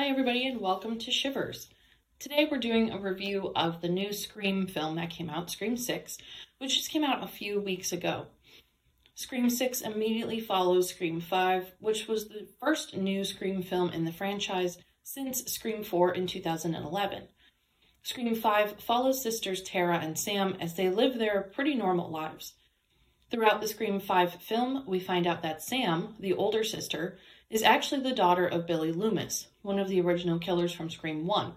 Hi, everybody, and welcome to Shivers. Today we're doing a review of the new Scream film that came out, Scream 6, which just came out a few weeks ago. Scream 6 immediately follows Scream 5, which was the first new Scream film in the franchise since Scream 4 in 2011. Scream 5 follows sisters Tara and Sam as they live their pretty normal lives. Throughout the Scream 5 film, we find out that Sam, the older sister, is actually the daughter of Billy Loomis, one of the original killers from Scream 1.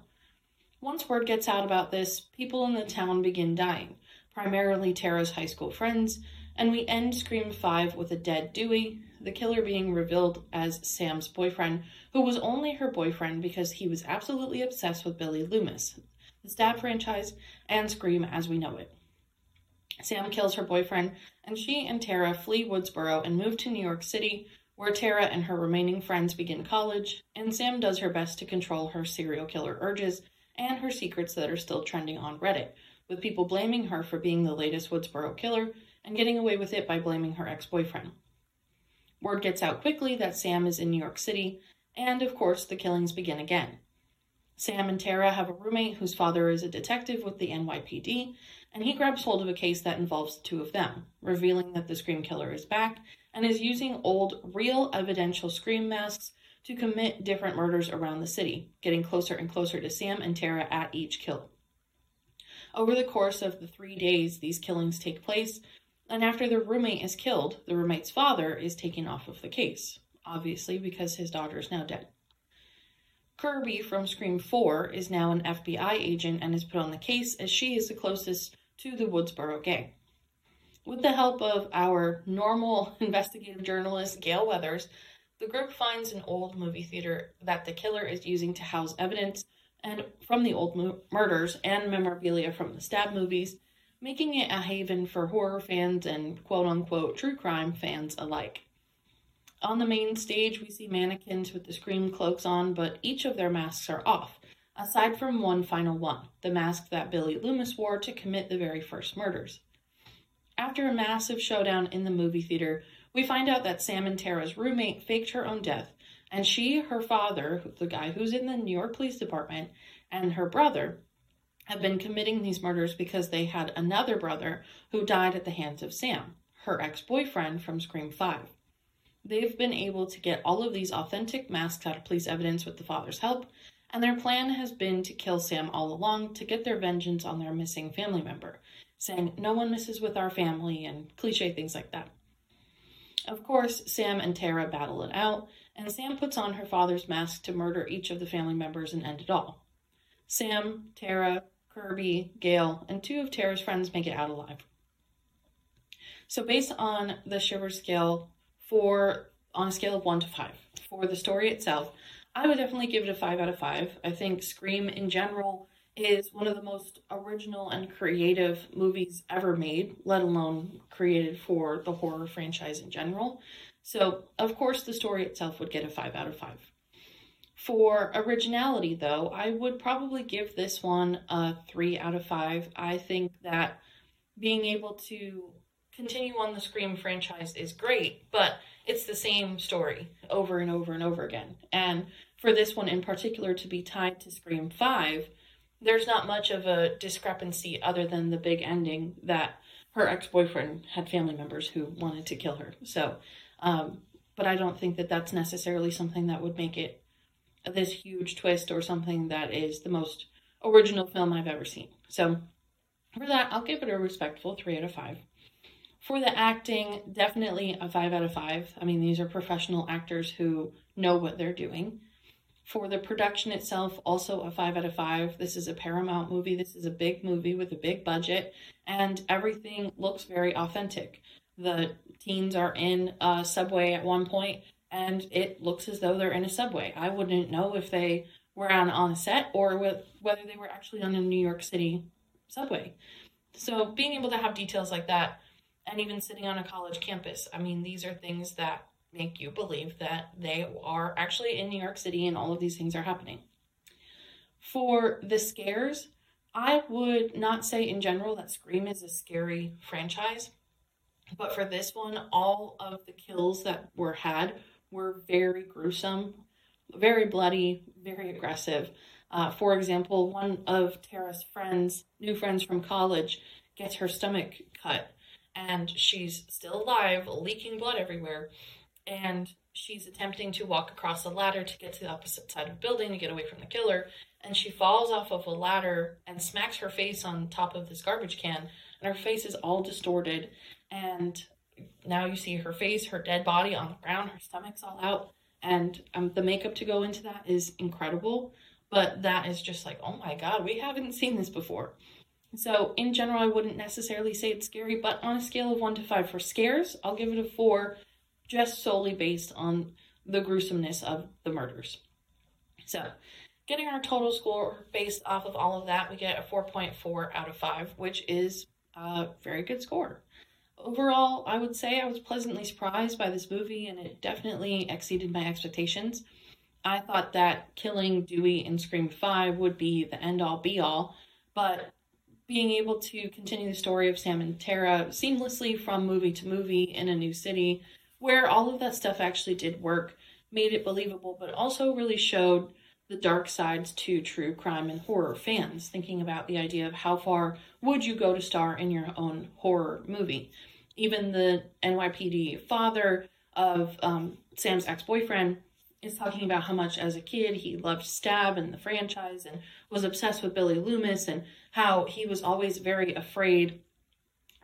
Once word gets out about this, people in the town begin dying, primarily Tara's high school friends, and we end Scream 5 with a dead Dewey, the killer being revealed as Sam's boyfriend, who was only her boyfriend because he was absolutely obsessed with Billy Loomis, the Stab franchise, and Scream as we know it. Sam kills her boyfriend, and she and Tara flee Woodsboro and move to New York City, where Tara and her remaining friends begin college, and Sam does her best to control her serial killer urges and her secrets that are still trending on Reddit, with people blaming her for being the latest Woodsboro killer and getting away with it by blaming her ex boyfriend. Word gets out quickly that Sam is in New York City, and of course, the killings begin again. Sam and Tara have a roommate whose father is a detective with the NYPD, and he grabs hold of a case that involves the two of them, revealing that the Scream Killer is back and is using old, real evidential Scream masks to commit different murders around the city, getting closer and closer to Sam and Tara at each kill. Over the course of the three days these killings take place, and after the roommate is killed, the roommate's father is taken off of the case, obviously because his daughter is now dead. Kirby from Scream 4 is now an FBI agent and is put on the case as she is the closest to the Woodsboro gang. With the help of our normal investigative journalist, Gale Weathers, the group finds an old movie theater that the killer is using to house evidence and from the old murders and memorabilia from the stab movies, making it a haven for horror fans and quote unquote true crime fans alike. On the main stage, we see mannequins with the scream cloaks on, but each of their masks are off, aside from one final one, the mask that Billy Loomis wore to commit the very first murders. After a massive showdown in the movie theater, we find out that Sam and Tara's roommate faked her own death, and she, her father, the guy who's in the New York Police Department, and her brother have been committing these murders because they had another brother who died at the hands of Sam, her ex boyfriend from Scream 5. They've been able to get all of these authentic masks out of police evidence with the father's help, and their plan has been to kill Sam all along to get their vengeance on their missing family member, saying, No one misses with our family, and cliche things like that. Of course, Sam and Tara battle it out, and Sam puts on her father's mask to murder each of the family members and end it all. Sam, Tara, Kirby, Gale, and two of Tara's friends make it out alive. So, based on the Shiver scale for on a scale of one to five for the story itself, I would definitely give it a five out of five. I think Scream in general is one of the most original and creative movies ever made, let alone created for the horror franchise in general. So, of course, the story itself would get a 5 out of 5. For originality, though, I would probably give this one a 3 out of 5. I think that being able to continue on the Scream franchise is great, but it's the same story over and over and over again. And for this one in particular to be tied to Scream 5, there's not much of a discrepancy other than the big ending that her ex-boyfriend had family members who wanted to kill her. So, um, but I don't think that that's necessarily something that would make it this huge twist or something that is the most original film I've ever seen. So, for that, I'll give it a respectful three out of five. For the acting, definitely a five out of five. I mean, these are professional actors who know what they're doing. For the production itself, also a five out of five. This is a Paramount movie. This is a big movie with a big budget, and everything looks very authentic. The teens are in a subway at one point, and it looks as though they're in a subway. I wouldn't know if they were on, on set or with, whether they were actually on a New York City subway. So, being able to have details like that, and even sitting on a college campus, I mean, these are things that make you believe that they are actually in New York City and all of these things are happening. For the scares, I would not say in general that Scream is a scary franchise, but for this one, all of the kills that were had were very gruesome, very bloody, very aggressive. Uh, for example, one of Tara's friends, new friends from college, gets her stomach cut and she's still alive, leaking blood everywhere. And she's attempting to walk across a ladder to get to the opposite side of the building to get away from the killer. And she falls off of a ladder and smacks her face on top of this garbage can. And her face is all distorted. And now you see her face, her dead body on the ground, her stomach's all out. And um, the makeup to go into that is incredible. But that is just like, oh my God, we haven't seen this before. So, in general, I wouldn't necessarily say it's scary, but on a scale of one to five for scares, I'll give it a four, just solely based on the gruesomeness of the murders. So, getting our total score based off of all of that, we get a 4.4 out of 5, which is a very good score. Overall, I would say I was pleasantly surprised by this movie and it definitely exceeded my expectations. I thought that killing Dewey in Scream 5 would be the end all be all, but being able to continue the story of Sam and Tara seamlessly from movie to movie in a new city, where all of that stuff actually did work, made it believable, but also really showed the dark sides to true crime and horror fans, thinking about the idea of how far would you go to star in your own horror movie. Even the NYPD father of um, Sam's ex boyfriend is talking about how much as a kid he loved Stab and the franchise and was obsessed with Billy Loomis and how he was always very afraid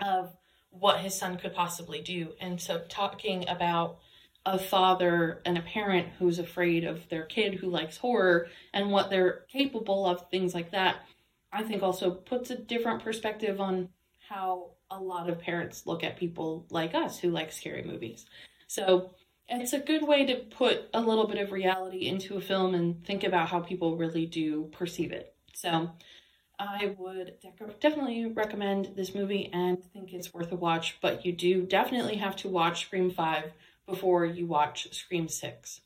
of what his son could possibly do. And so talking about a father and a parent who's afraid of their kid who likes horror and what they're capable of, things like that, I think also puts a different perspective on how a lot of parents look at people like us who like scary movies. So it's a good way to put a little bit of reality into a film and think about how people really do perceive it. So I would definitely recommend this movie and think it's worth a watch, but you do definitely have to watch Scream 5 before you watch Scream 6.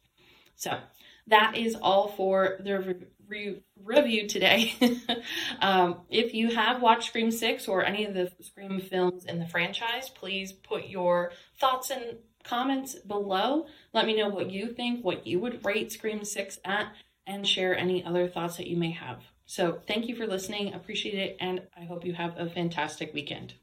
So that is all for the re- re- review today. um, if you have watched Scream 6 or any of the Scream films in the franchise, please put your thoughts and comments below. Let me know what you think, what you would rate Scream 6 at, and share any other thoughts that you may have. So, thank you for listening. Appreciate it, and I hope you have a fantastic weekend.